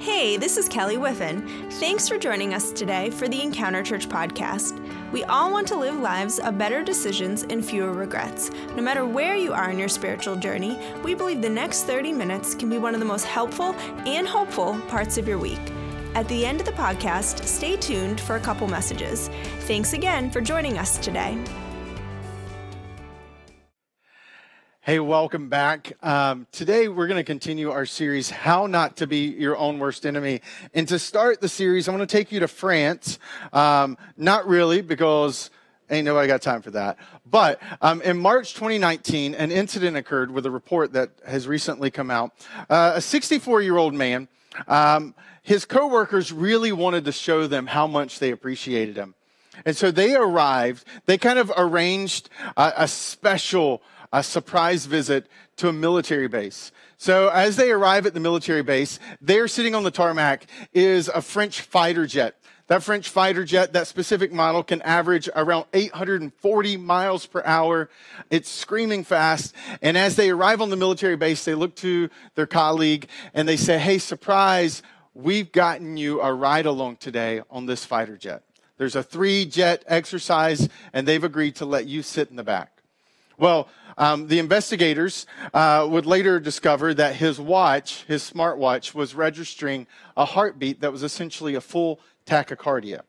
Hey, this is Kelly Whiffen. Thanks for joining us today for the Encounter Church podcast. We all want to live lives of better decisions and fewer regrets. No matter where you are in your spiritual journey, we believe the next 30 minutes can be one of the most helpful and hopeful parts of your week. At the end of the podcast, stay tuned for a couple messages. Thanks again for joining us today. Hey, welcome back. Um, today we're going to continue our series, How Not to Be Your Own Worst Enemy. And to start the series, I want to take you to France. Um, not really, because ain't nobody got time for that. But um, in March 2019, an incident occurred with a report that has recently come out. Uh, a 64 year old man, um, his coworkers really wanted to show them how much they appreciated him. And so they arrived, they kind of arranged a, a special a surprise visit to a military base. So as they arrive at the military base, there sitting on the tarmac is a French fighter jet. That French fighter jet, that specific model, can average around 840 miles per hour. It's screaming fast. And as they arrive on the military base, they look to their colleague and they say, Hey, surprise, we've gotten you a ride along today on this fighter jet. There's a three jet exercise, and they've agreed to let you sit in the back. Well, um, the investigators uh, would later discover that his watch, his smartwatch, was registering a heartbeat that was essentially a full tachycardia,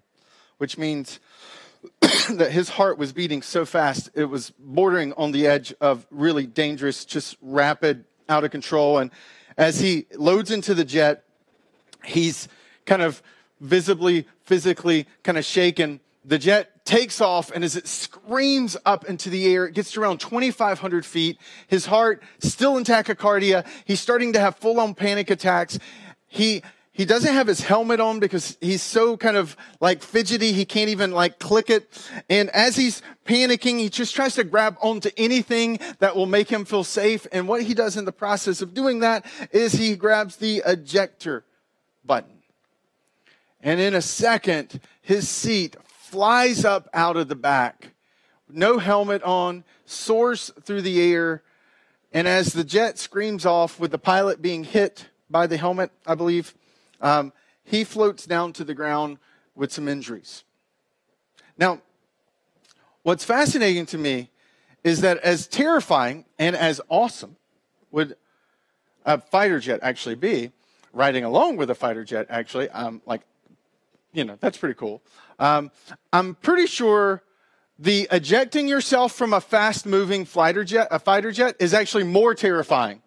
which means that his heart was beating so fast it was bordering on the edge of really dangerous, just rapid, out of control. And as he loads into the jet, he's kind of visibly, physically kind of shaken. The jet takes off, and as it screams up into the air, it gets to around 2,500 feet. His heart still in tachycardia. He's starting to have full on panic attacks. He, he doesn't have his helmet on because he's so kind of like fidgety, he can't even like click it. And as he's panicking, he just tries to grab onto anything that will make him feel safe. And what he does in the process of doing that is he grabs the ejector button. And in a second, his seat flies up out of the back, no helmet on, soars through the air, and as the jet screams off with the pilot being hit by the helmet, I believe, um, he floats down to the ground with some injuries. Now, what's fascinating to me is that as terrifying and as awesome would a fighter jet actually be, riding along with a fighter jet actually, um, like, you know, that's pretty cool. Um, I'm pretty sure the ejecting yourself from a fast moving fighter jet, a fighter jet is actually more terrifying.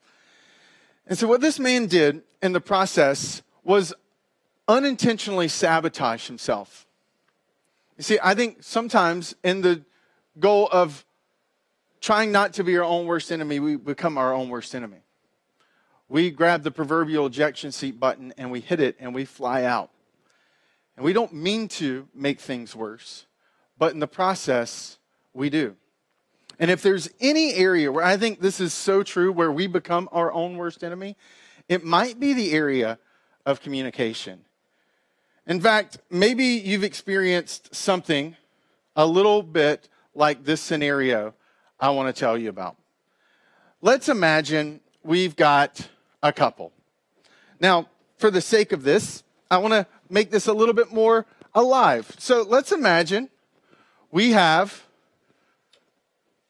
And so, what this man did in the process was unintentionally sabotage himself. You see, I think sometimes in the goal of trying not to be our own worst enemy, we become our own worst enemy. We grab the proverbial ejection seat button and we hit it and we fly out. And we don't mean to make things worse, but in the process, we do. And if there's any area where I think this is so true, where we become our own worst enemy, it might be the area of communication. In fact, maybe you've experienced something a little bit like this scenario I want to tell you about. Let's imagine we've got a couple. Now, for the sake of this, I want to make this a little bit more alive. So let's imagine we have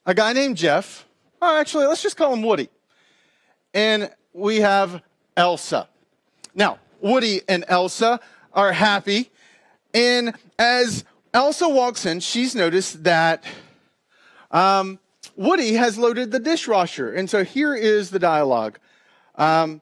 a guy named Jeff. Oh, actually, let's just call him Woody. And we have Elsa. Now, Woody and Elsa are happy. And as Elsa walks in, she's noticed that um, Woody has loaded the dishwasher. And so here is the dialogue um,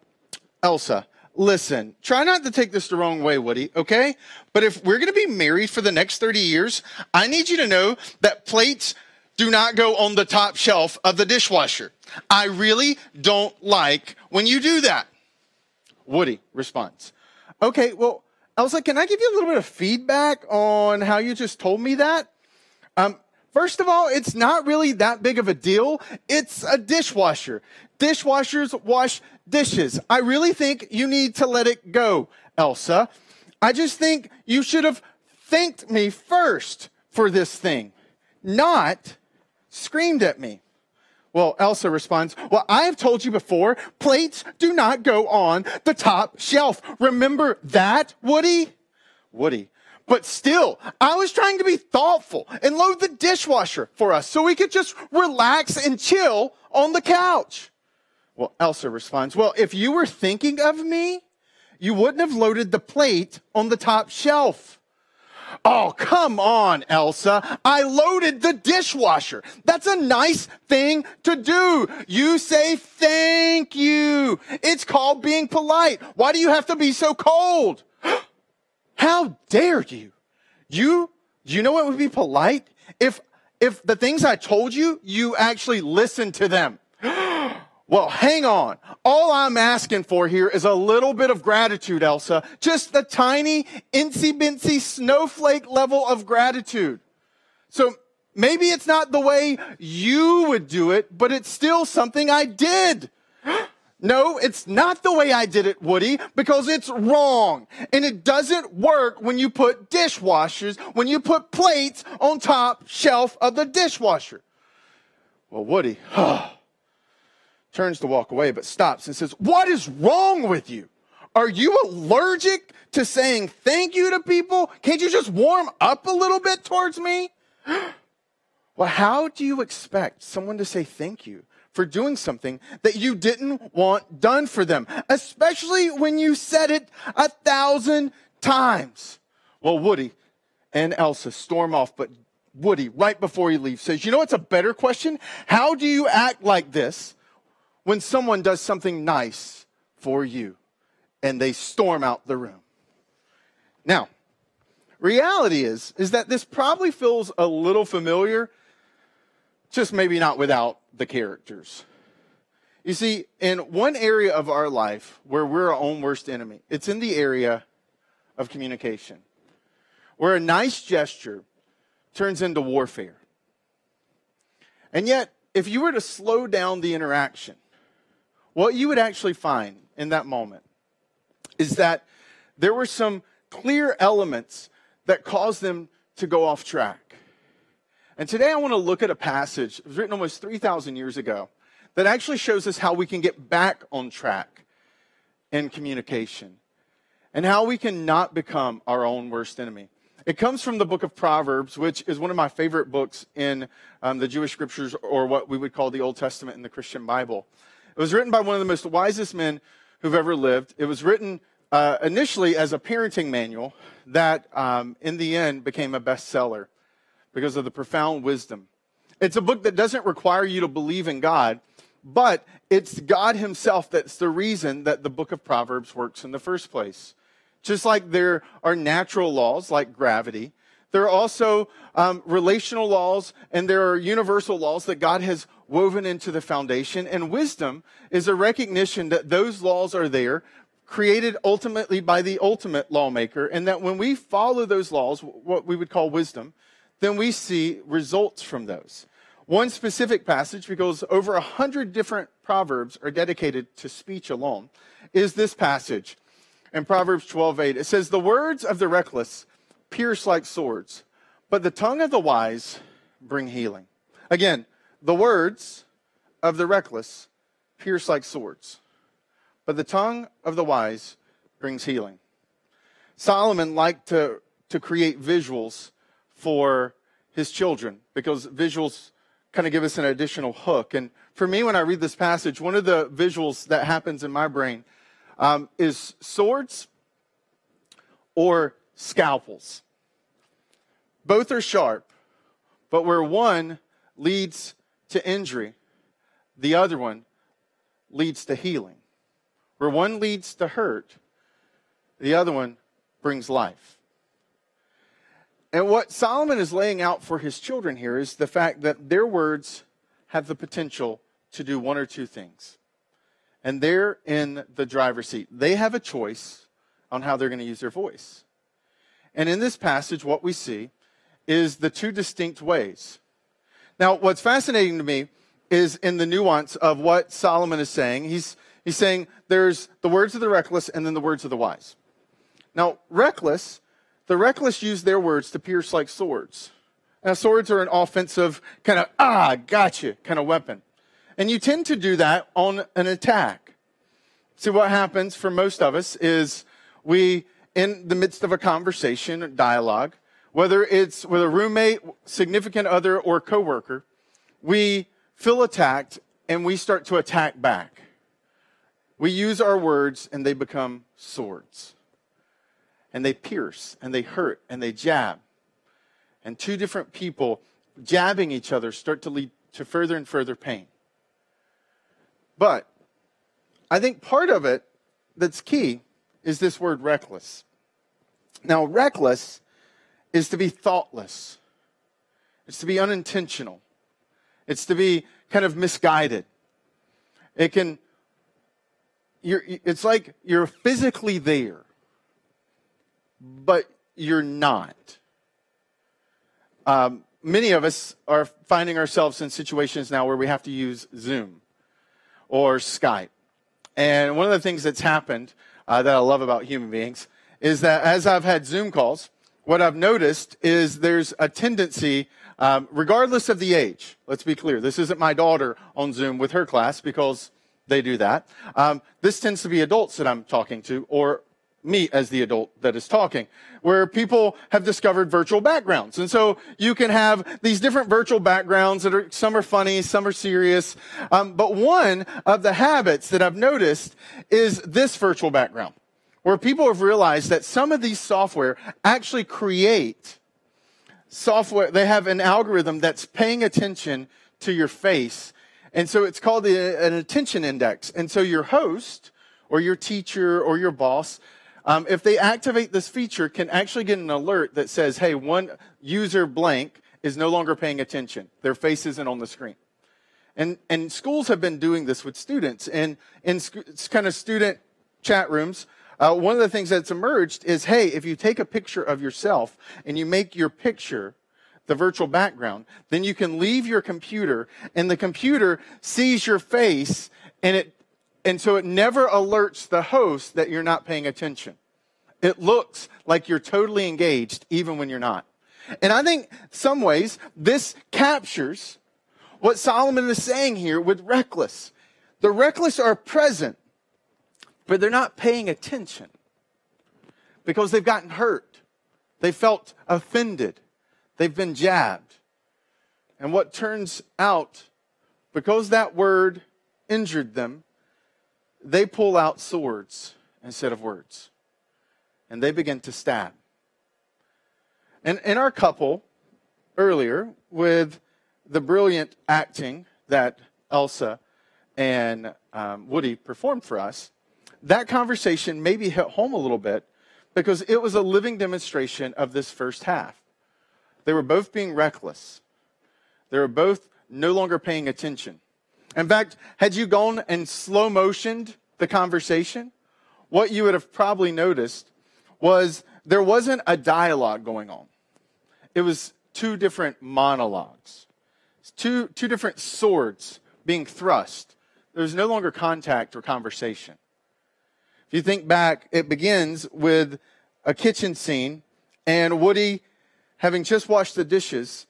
Elsa, listen, try not to take this the wrong way, Woody, okay? But if we're going to be married for the next 30 years, I need you to know that plates do not go on the top shelf of the dishwasher. I really don't like when you do that. Woody responds, okay, well, Elsa, can I give you a little bit of feedback on how you just told me that? Um, First of all, it's not really that big of a deal. It's a dishwasher. Dishwashers wash dishes. I really think you need to let it go, Elsa. I just think you should have thanked me first for this thing, not screamed at me. Well, Elsa responds, Well, I have told you before, plates do not go on the top shelf. Remember that, Woody? Woody. But still, I was trying to be thoughtful and load the dishwasher for us so we could just relax and chill on the couch. Well, Elsa responds, Well, if you were thinking of me, you wouldn't have loaded the plate on the top shelf. Oh, come on, Elsa. I loaded the dishwasher. That's a nice thing to do. You say thank you. It's called being polite. Why do you have to be so cold? How dare you? You, do you know what would be polite? If, if the things I told you, you actually listen to them. Well, hang on. All I'm asking for here is a little bit of gratitude, Elsa. Just the tiny, incy bincy snowflake level of gratitude. So maybe it's not the way you would do it, but it's still something I did. No, it's not the way I did it, Woody, because it's wrong. And it doesn't work when you put dishwashers, when you put plates on top shelf of the dishwasher. Well, Woody, oh. Turns to walk away, but stops and says, What is wrong with you? Are you allergic to saying thank you to people? Can't you just warm up a little bit towards me? well, how do you expect someone to say thank you for doing something that you didn't want done for them, especially when you said it a thousand times? Well, Woody and Elsa storm off, but Woody, right before he leaves, says, You know what's a better question? How do you act like this when someone does something nice for you and they storm out the room. Now, reality is is that this probably feels a little familiar, just maybe not without the characters. You see, in one area of our life where we're our own worst enemy, it's in the area of communication, where a nice gesture turns into warfare. And yet, if you were to slow down the interaction what you would actually find in that moment is that there were some clear elements that caused them to go off track. And today I want to look at a passage, it was written almost 3,000 years ago, that actually shows us how we can get back on track in communication and how we can not become our own worst enemy. It comes from the book of Proverbs, which is one of my favorite books in um, the Jewish scriptures or what we would call the Old Testament in the Christian Bible. It was written by one of the most wisest men who've ever lived. It was written uh, initially as a parenting manual that, um, in the end, became a bestseller because of the profound wisdom. It's a book that doesn't require you to believe in God, but it's God Himself that's the reason that the book of Proverbs works in the first place. Just like there are natural laws like gravity, there are also um, relational laws and there are universal laws that God has woven into the foundation. And wisdom is a recognition that those laws are there, created ultimately by the ultimate lawmaker, and that when we follow those laws, what we would call wisdom, then we see results from those. One specific passage, because over a hundred different proverbs are dedicated to speech alone, is this passage in Proverbs 12:8. It says, "The words of the reckless pierce like swords, but the tongue of the wise bring healing. Again, the words of the reckless pierce like swords, but the tongue of the wise brings healing. Solomon liked to, to create visuals for his children because visuals kind of give us an additional hook. And for me, when I read this passage, one of the visuals that happens in my brain um, is swords or scalpels. Both are sharp, but where one leads to injury, the other one leads to healing. Where one leads to hurt, the other one brings life. And what Solomon is laying out for his children here is the fact that their words have the potential to do one or two things. And they're in the driver's seat. They have a choice on how they're going to use their voice. And in this passage, what we see is the two distinct ways. Now, what's fascinating to me is in the nuance of what Solomon is saying. He's, he's saying there's the words of the reckless and then the words of the wise. Now, reckless, the reckless use their words to pierce like swords. Now, swords are an offensive kind of, ah, gotcha kind of weapon. And you tend to do that on an attack. See, what happens for most of us is we, in the midst of a conversation, or dialogue, whether it's with a roommate, significant other, or coworker, we feel attacked and we start to attack back. We use our words and they become swords. And they pierce and they hurt and they jab. And two different people jabbing each other start to lead to further and further pain. But I think part of it that's key is this word reckless. Now, reckless is to be thoughtless, it's to be unintentional, it's to be kind of misguided. It can, you're, it's like you're physically there, but you're not. Um, many of us are finding ourselves in situations now where we have to use Zoom or Skype. And one of the things that's happened uh, that I love about human beings is that as I've had Zoom calls, what I've noticed is there's a tendency, um, regardless of the age, let's be clear, this isn't my daughter on Zoom with her class because they do that. Um, this tends to be adults that I'm talking to or me as the adult that is talking, where people have discovered virtual backgrounds. And so you can have these different virtual backgrounds that are, some are funny, some are serious. Um, but one of the habits that I've noticed is this virtual background where people have realized that some of these software actually create software. They have an algorithm that's paying attention to your face. And so it's called an attention index. And so your host or your teacher or your boss, um, if they activate this feature, can actually get an alert that says, hey, one user blank is no longer paying attention. Their face isn't on the screen. And, and schools have been doing this with students. And in sc- kind of student chat rooms, uh, one of the things that's emerged is hey, if you take a picture of yourself and you make your picture the virtual background, then you can leave your computer and the computer sees your face and it and so it never alerts the host that you're not paying attention. It looks like you're totally engaged even when you're not. And I think some ways this captures what Solomon is saying here with reckless. The reckless are present but they're not paying attention because they've gotten hurt. They felt offended. They've been jabbed. And what turns out, because that word injured them, they pull out swords instead of words. And they begin to stab. And in our couple earlier, with the brilliant acting that Elsa and um, Woody performed for us, that conversation maybe hit home a little bit because it was a living demonstration of this first half. They were both being reckless. They were both no longer paying attention. In fact, had you gone and slow motioned the conversation, what you would have probably noticed was there wasn't a dialogue going on. It was two different monologues, two, two different swords being thrust. There was no longer contact or conversation. If you think back, it begins with a kitchen scene, and Woody, having just washed the dishes,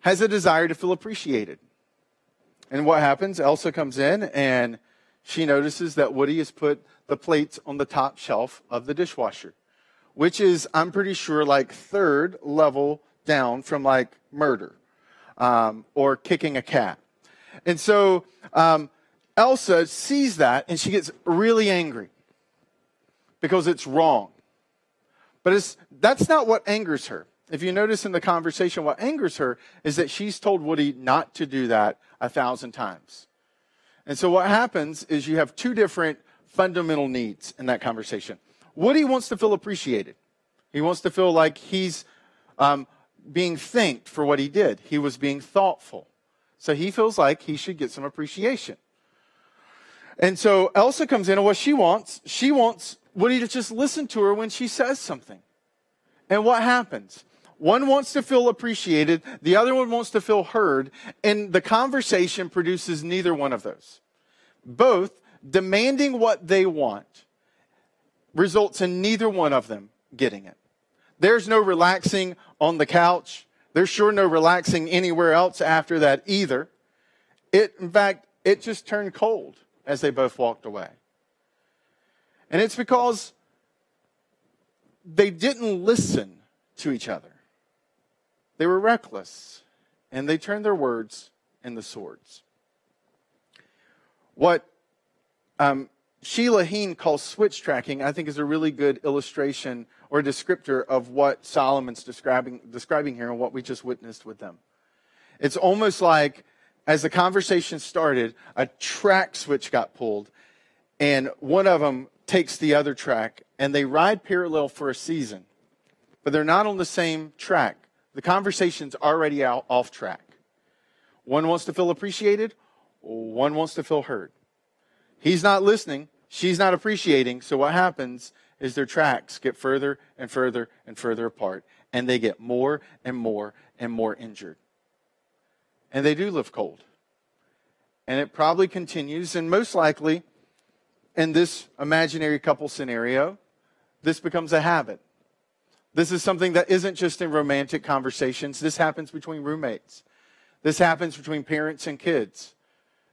has a desire to feel appreciated. And what happens? Elsa comes in and she notices that Woody has put the plates on the top shelf of the dishwasher, which is, I'm pretty sure, like third level down from like murder um, or kicking a cat. And so um, Elsa sees that and she gets really angry because it's wrong. But it's, that's not what angers her. If you notice in the conversation, what angers her is that she's told Woody not to do that a thousand times. And so what happens is you have two different fundamental needs in that conversation. Woody wants to feel appreciated. He wants to feel like he's um, being thanked for what he did. He was being thoughtful. So he feels like he should get some appreciation. And so Elsa comes in, and what she wants, she wants Woody to just listen to her when she says something. And what happens? One wants to feel appreciated, the other one wants to feel heard, and the conversation produces neither one of those. Both demanding what they want results in neither one of them getting it. There's no relaxing on the couch. There's sure no relaxing anywhere else after that either. It, in fact, it just turned cold as they both walked away. And it's because they didn't listen to each other. They were reckless, and they turned their words into swords. What um, Sheila Heen calls switch tracking, I think, is a really good illustration or descriptor of what Solomon's describing, describing here and what we just witnessed with them. It's almost like as the conversation started, a track switch got pulled, and one of them takes the other track, and they ride parallel for a season, but they're not on the same track. The conversation's already out off track. One wants to feel appreciated, one wants to feel heard. He's not listening, she's not appreciating, so what happens is their tracks get further and further and further apart, and they get more and more and more injured. And they do live cold. And it probably continues, and most likely, in this imaginary couple scenario, this becomes a habit. This is something that isn't just in romantic conversations. This happens between roommates. This happens between parents and kids.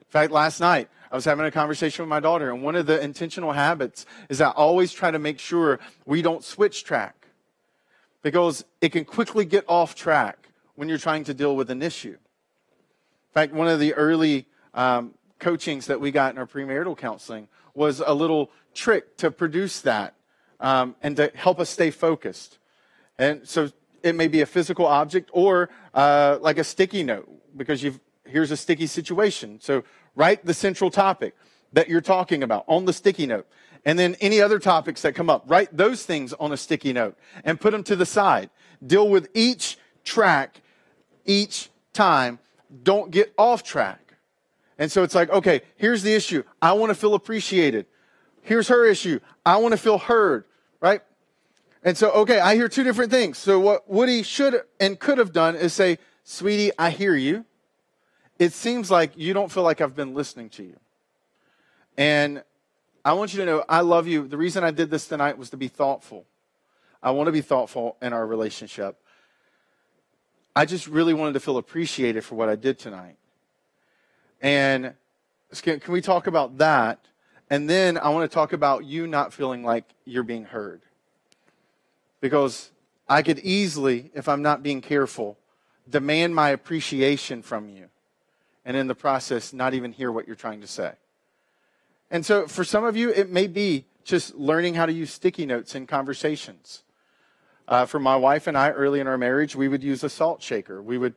In fact, last night, I was having a conversation with my daughter, and one of the intentional habits is I always try to make sure we don't switch track because it can quickly get off track when you're trying to deal with an issue. In fact, one of the early um, coachings that we got in our premarital counseling was a little trick to produce that um, and to help us stay focused. And so it may be a physical object or uh, like a sticky note because you've here's a sticky situation. So write the central topic that you're talking about on the sticky note. And then any other topics that come up, write those things on a sticky note and put them to the side. Deal with each track each time. Don't get off track. And so it's like, okay, here's the issue. I want to feel appreciated. Here's her issue. I want to feel heard, right? And so, okay, I hear two different things. So what Woody should and could have done is say, sweetie, I hear you. It seems like you don't feel like I've been listening to you. And I want you to know I love you. The reason I did this tonight was to be thoughtful. I want to be thoughtful in our relationship. I just really wanted to feel appreciated for what I did tonight. And can, we talk about that? And then I want to talk about you not feeling like you're being heard. Because I could easily, if I'm not being careful, demand my appreciation from you. And in the process, not even hear what you're trying to say. And so for some of you, it may be just learning how to use sticky notes in conversations. Uh, for my wife and I, early in our marriage, we would use a salt shaker. We would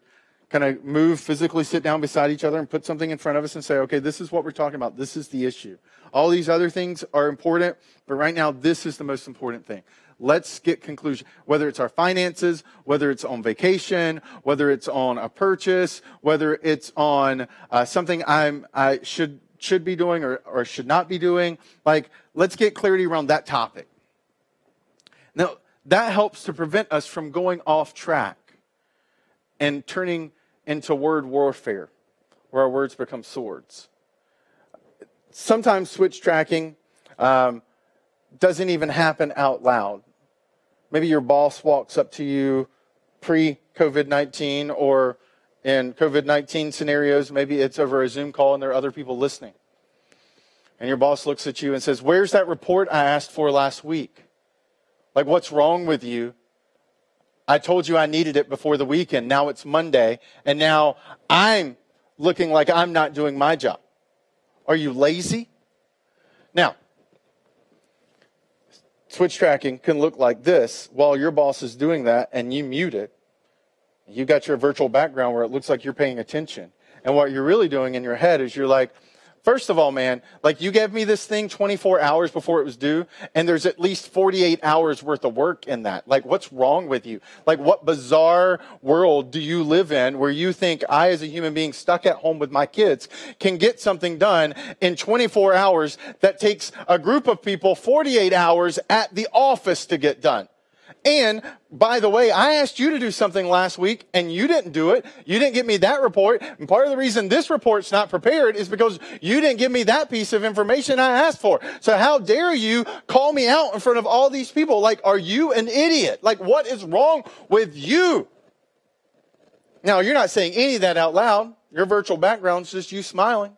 kind of move, physically sit down beside each other and put something in front of us and say, okay, this is what we're talking about. This is the issue. All these other things are important, but right now, this is the most important thing. Let's get conclusion. Whether it's our finances, whether it's on vacation, whether it's on a purchase, whether it's on uh, something I'm, I should, should be doing or, or should not be doing. Like, let's get clarity around that topic. Now, that helps to prevent us from going off track and turning into word warfare, where our words become swords. Sometimes switch tracking um, doesn't even happen out loud. Maybe your boss walks up to you pre COVID 19 or in COVID 19 scenarios, maybe it's over a Zoom call and there are other people listening. And your boss looks at you and says, Where's that report I asked for last week? Like, what's wrong with you? I told you I needed it before the weekend. Now it's Monday, and now I'm looking like I'm not doing my job. Are you lazy? Now, switch tracking can look like this while your boss is doing that and you mute it. You've got your virtual background where it looks like you're paying attention. And what you're really doing in your head is you're like, First of all, man, like you gave me this thing 24 hours before it was due, and there's at least 48 hours worth of work in that. Like, what's wrong with you? Like, what bizarre world do you live in where you think I, as a human being stuck at home with my kids, can get something done in 24 hours that takes a group of people 48 hours at the office to get done? And by the way, I asked you to do something last week and you didn't do it. You didn't give me that report. And part of the reason this report's not prepared is because you didn't give me that piece of information I asked for. So how dare you call me out in front of all these people? Like, are you an idiot? Like, what is wrong with you? Now, you're not saying any of that out loud. Your virtual background's just you smiling.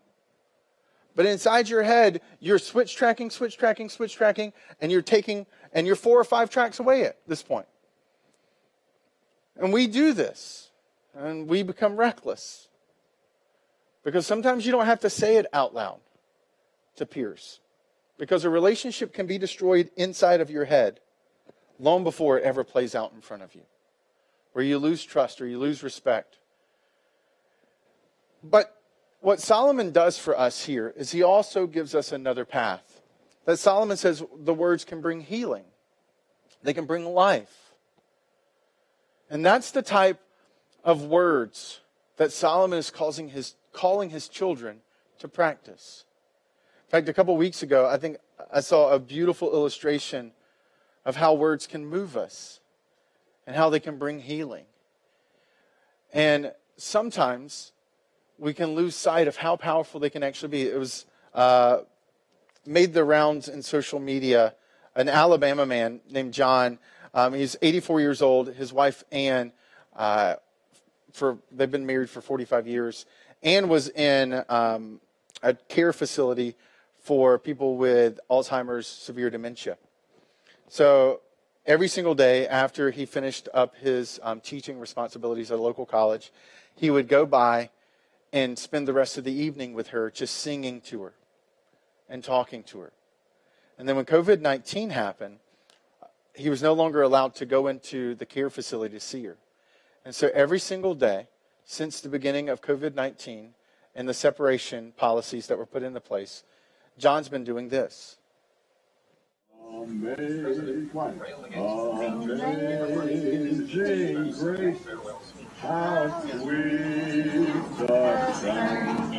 But inside your head, you're switch tracking, switch tracking, switch tracking, and you're taking, and you're four or five tracks away at this point. And we do this, and we become reckless. Because sometimes you don't have to say it out loud to peers. Because a relationship can be destroyed inside of your head long before it ever plays out in front of you, where you lose trust or you lose respect. But what Solomon does for us here is he also gives us another path. That Solomon says the words can bring healing, they can bring life. And that's the type of words that Solomon is causing his, calling his children to practice. In fact, a couple weeks ago, I think I saw a beautiful illustration of how words can move us and how they can bring healing. And sometimes we can lose sight of how powerful they can actually be. It was uh, made the rounds in social media. An Alabama man named John. Um, he's 84 years old. His wife Ann, uh, for they've been married for 45 years. Ann was in um, a care facility for people with Alzheimer's, severe dementia. So every single day after he finished up his um, teaching responsibilities at a local college, he would go by and spend the rest of the evening with her, just singing to her and talking to her. And then when COVID 19 happened, he was no longer allowed to go into the care facility to see her. And so every single day, since the beginning of COVID 19 and the separation policies that were put into place, John's been doing this. Amazing, amazing grace. How sweet the sound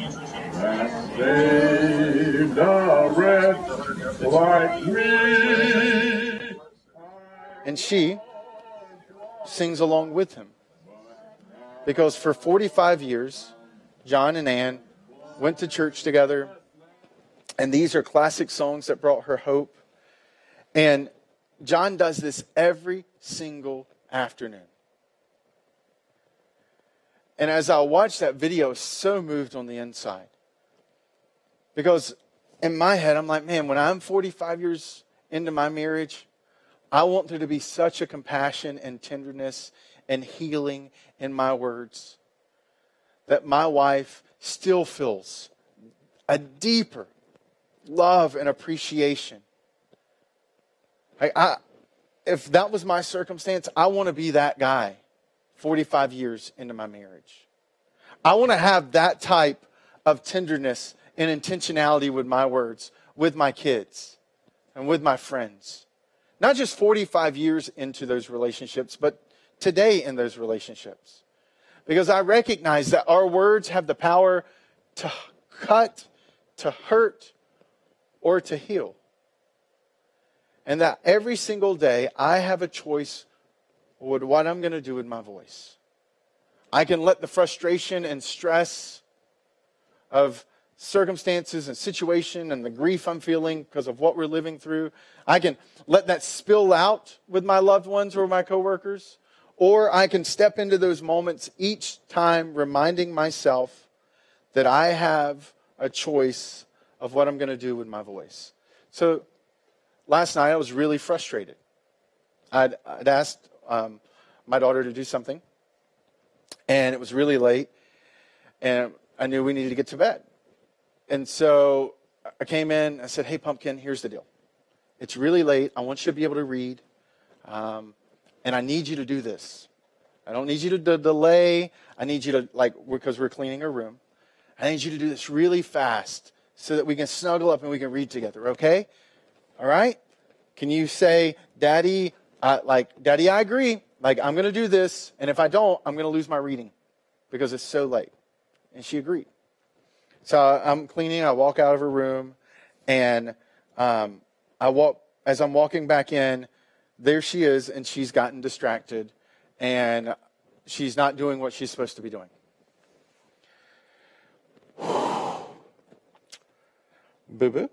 wretch like me. And she sings along with him. Because for 45 years, John and Ann went to church together, and these are classic songs that brought her hope. And John does this every single afternoon. And as I watched that video, so moved on the inside. Because in my head, I'm like, man, when I'm 45 years into my marriage, I want there to be such a compassion and tenderness and healing in my words that my wife still feels a deeper love and appreciation. I, I, if that was my circumstance, I want to be that guy 45 years into my marriage. I want to have that type of tenderness and intentionality with my words, with my kids, and with my friends. Not just 45 years into those relationships, but today in those relationships. Because I recognize that our words have the power to cut, to hurt, or to heal. And that every single day I have a choice with what I'm going to do with my voice. I can let the frustration and stress of circumstances and situation and the grief I'm feeling because of what we're living through, I can let that spill out with my loved ones or my coworkers, or I can step into those moments each time reminding myself that I have a choice of what I'm going to do with my voice. So last night I was really frustrated. I'd, I'd asked um, my daughter to do something, and it was really late, and I knew we needed to get to bed. And so I came in, I said, Hey, Pumpkin, here's the deal. It's really late. I want you to be able to read, um, and I need you to do this. I don't need you to d- delay. I need you to, like, because we're cleaning a room, I need you to do this really fast so that we can snuggle up and we can read together, okay? All right? Can you say, Daddy, uh, like, Daddy, I agree. Like, I'm going to do this, and if I don't, I'm going to lose my reading because it's so late. And she agreed. So I'm cleaning. I walk out of her room, and um, I walk as I'm walking back in. There she is, and she's gotten distracted, and she's not doing what she's supposed to be doing. Boo boo.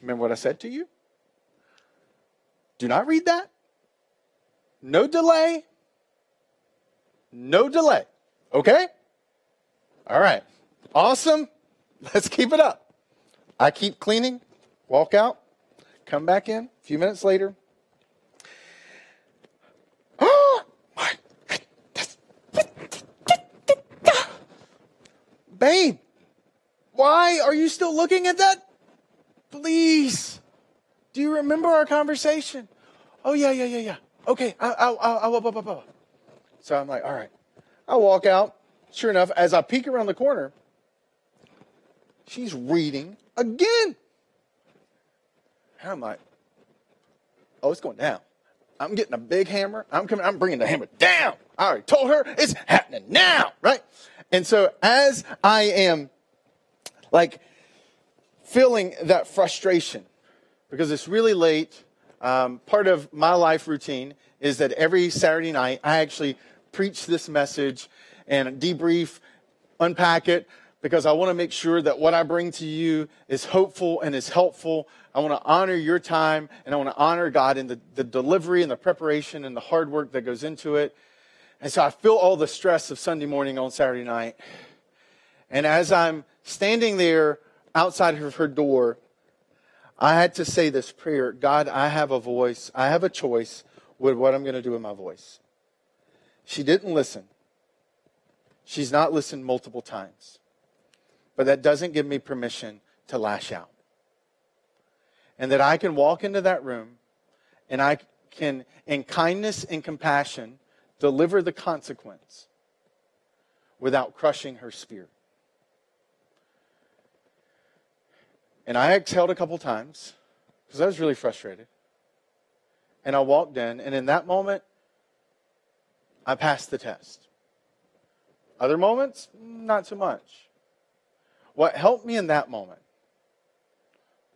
Remember what I said to you? Do not read that. No delay. No delay. Okay? All right. Awesome. Let's keep it up. I keep cleaning, walk out, come back in. A few minutes later. Babe, why are you still looking at that? Please. Do you remember our conversation? Oh, yeah, yeah, yeah, yeah. Okay, I, I, I, I, I, I. So I'm like, all right. I walk out. Sure enough, as I peek around the corner, she's reading again. And I'm like, oh, it's going down. I'm getting a big hammer. I'm coming, I'm bringing the hammer down. I already told her it's happening now, right? And so as I am like feeling that frustration because it's really late, um, part of my life routine is that every Saturday night I actually preach this message and debrief, unpack it, because I want to make sure that what I bring to you is hopeful and is helpful. I want to honor your time and I want to honor God in the, the delivery and the preparation and the hard work that goes into it. And so I feel all the stress of Sunday morning on Saturday night. And as I'm standing there outside of her door, I had to say this prayer God, I have a voice, I have a choice with what I'm going to do with my voice. She didn't listen. She's not listened multiple times. But that doesn't give me permission to lash out. And that I can walk into that room and I can, in kindness and compassion, deliver the consequence without crushing her spirit. And I exhaled a couple times because I was really frustrated. And I walked in, and in that moment, I passed the test. Other moments, not so much. What helped me in that moment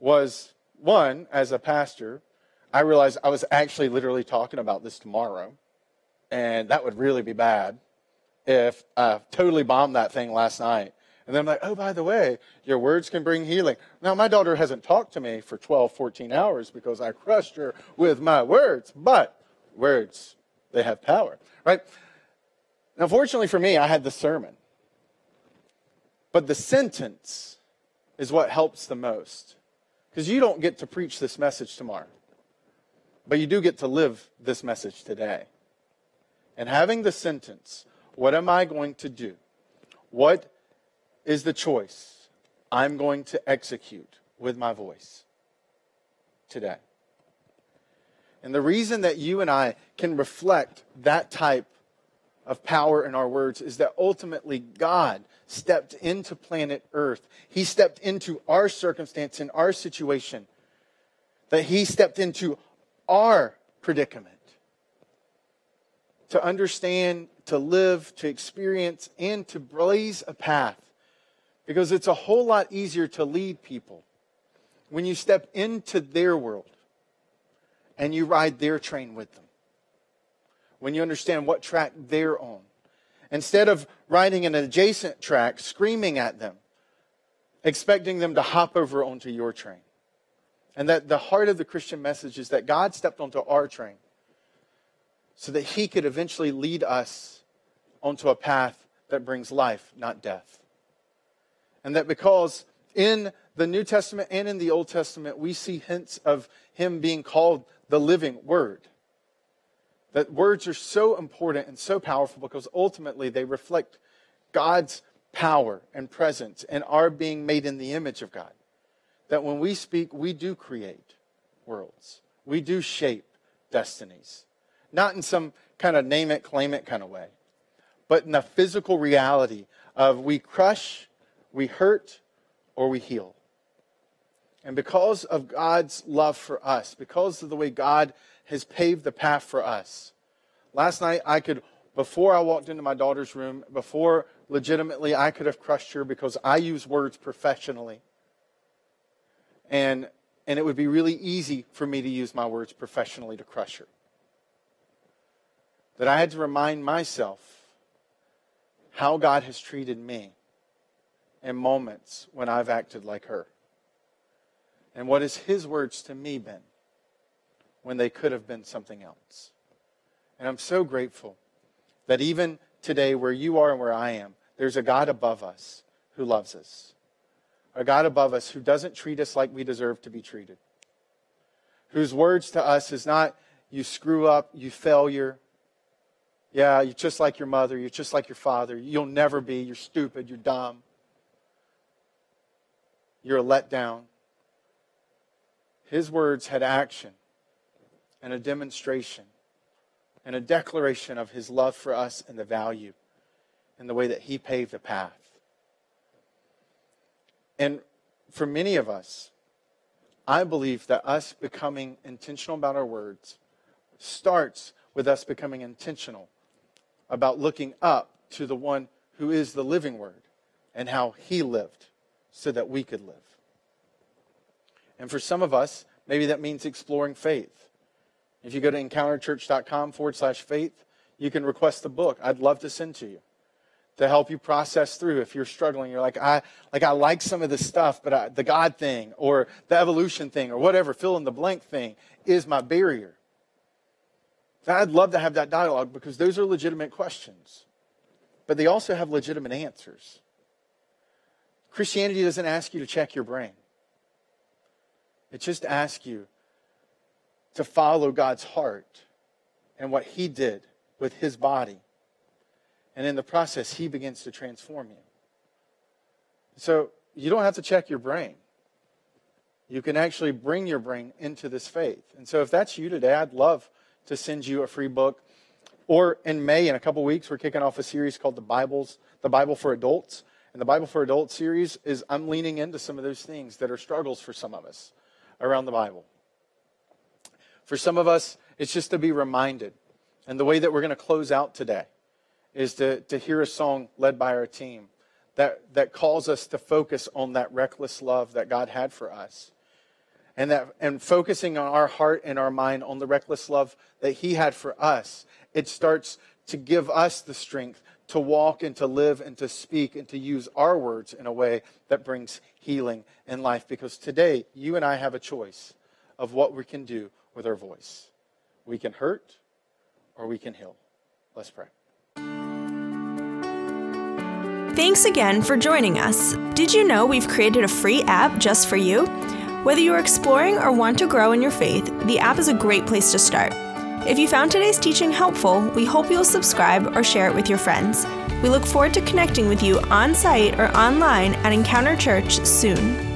was one, as a pastor, I realized I was actually literally talking about this tomorrow, and that would really be bad if I totally bombed that thing last night. And then I'm like, oh, by the way, your words can bring healing. Now, my daughter hasn't talked to me for 12, 14 hours because I crushed her with my words, but words, they have power, right? Now, fortunately for me, I had the sermon. But the sentence is what helps the most. Because you don't get to preach this message tomorrow, but you do get to live this message today. And having the sentence, what am I going to do? What is the choice I'm going to execute with my voice today? And the reason that you and I can reflect that type of power in our words is that ultimately God stepped into planet Earth. He stepped into our circumstance and our situation. That He stepped into our predicament to understand, to live, to experience, and to blaze a path. Because it's a whole lot easier to lead people when you step into their world and you ride their train with them when you understand what track they're on. Instead of riding an adjacent track, screaming at them, expecting them to hop over onto your train. And that the heart of the Christian message is that God stepped onto our train so that he could eventually lead us onto a path that brings life, not death. And that because in the New Testament and in the Old Testament, we see hints of him being called the living word. That words are so important and so powerful because ultimately they reflect God's power and presence and our being made in the image of God. That when we speak, we do create worlds, we do shape destinies. Not in some kind of name it, claim it kind of way, but in the physical reality of we crush, we hurt, or we heal. And because of God's love for us, because of the way God has paved the path for us. Last night, I could, before I walked into my daughter's room, before legitimately I could have crushed her because I use words professionally. And, and it would be really easy for me to use my words professionally to crush her. That I had to remind myself how God has treated me in moments when I've acted like her. And what has His words to me been? When they could have been something else. And I'm so grateful that even today, where you are and where I am, there's a God above us who loves us. a God above us who doesn't treat us like we deserve to be treated, whose words to us is not, you screw up, you failure. Yeah, you're just like your mother, you're just like your father. You'll never be, you're stupid, you're dumb. You're a letdown. His words had action and a demonstration and a declaration of his love for us and the value and the way that he paved the path. And for many of us, I believe that us becoming intentional about our words starts with us becoming intentional about looking up to the one who is the living word and how he lived so that we could live. And for some of us, maybe that means exploring faith. If you go to encounterchurch.com forward slash faith, you can request the book. I'd love to send to you to help you process through if you're struggling. You're like i like i like some of this stuff but I, the god thing or the evolution thing or whatever fill in the blank thing is my barrier. I'd love to have that dialogue because those are legitimate questions but they also have legitimate answers. Christianity doesn't ask you to check your brain. It just asks you to follow god's heart and what he did with his body and in the process, He begins to transform you. So you don't have to check your brain. You can actually bring your brain into this faith. And so if that's you today, I'd love to send you a free book. Or in May, in a couple weeks, we're kicking off a series called the Bibles, the Bible for Adults. And the Bible for Adults series is I'm leaning into some of those things that are struggles for some of us around the Bible. For some of us, it's just to be reminded. And the way that we're going to close out today is to, to hear a song led by our team that, that calls us to focus on that reckless love that God had for us. And, that, and focusing on our heart and our mind on the reckless love that He had for us, it starts to give us the strength to walk and to live and to speak and to use our words in a way that brings healing in life. Because today, you and I have a choice of what we can do with our voice. We can hurt or we can heal. Let's pray. Thanks again for joining us. Did you know we've created a free app just for you? Whether you're exploring or want to grow in your faith, the app is a great place to start. If you found today's teaching helpful, we hope you'll subscribe or share it with your friends. We look forward to connecting with you on site or online at Encounter Church soon.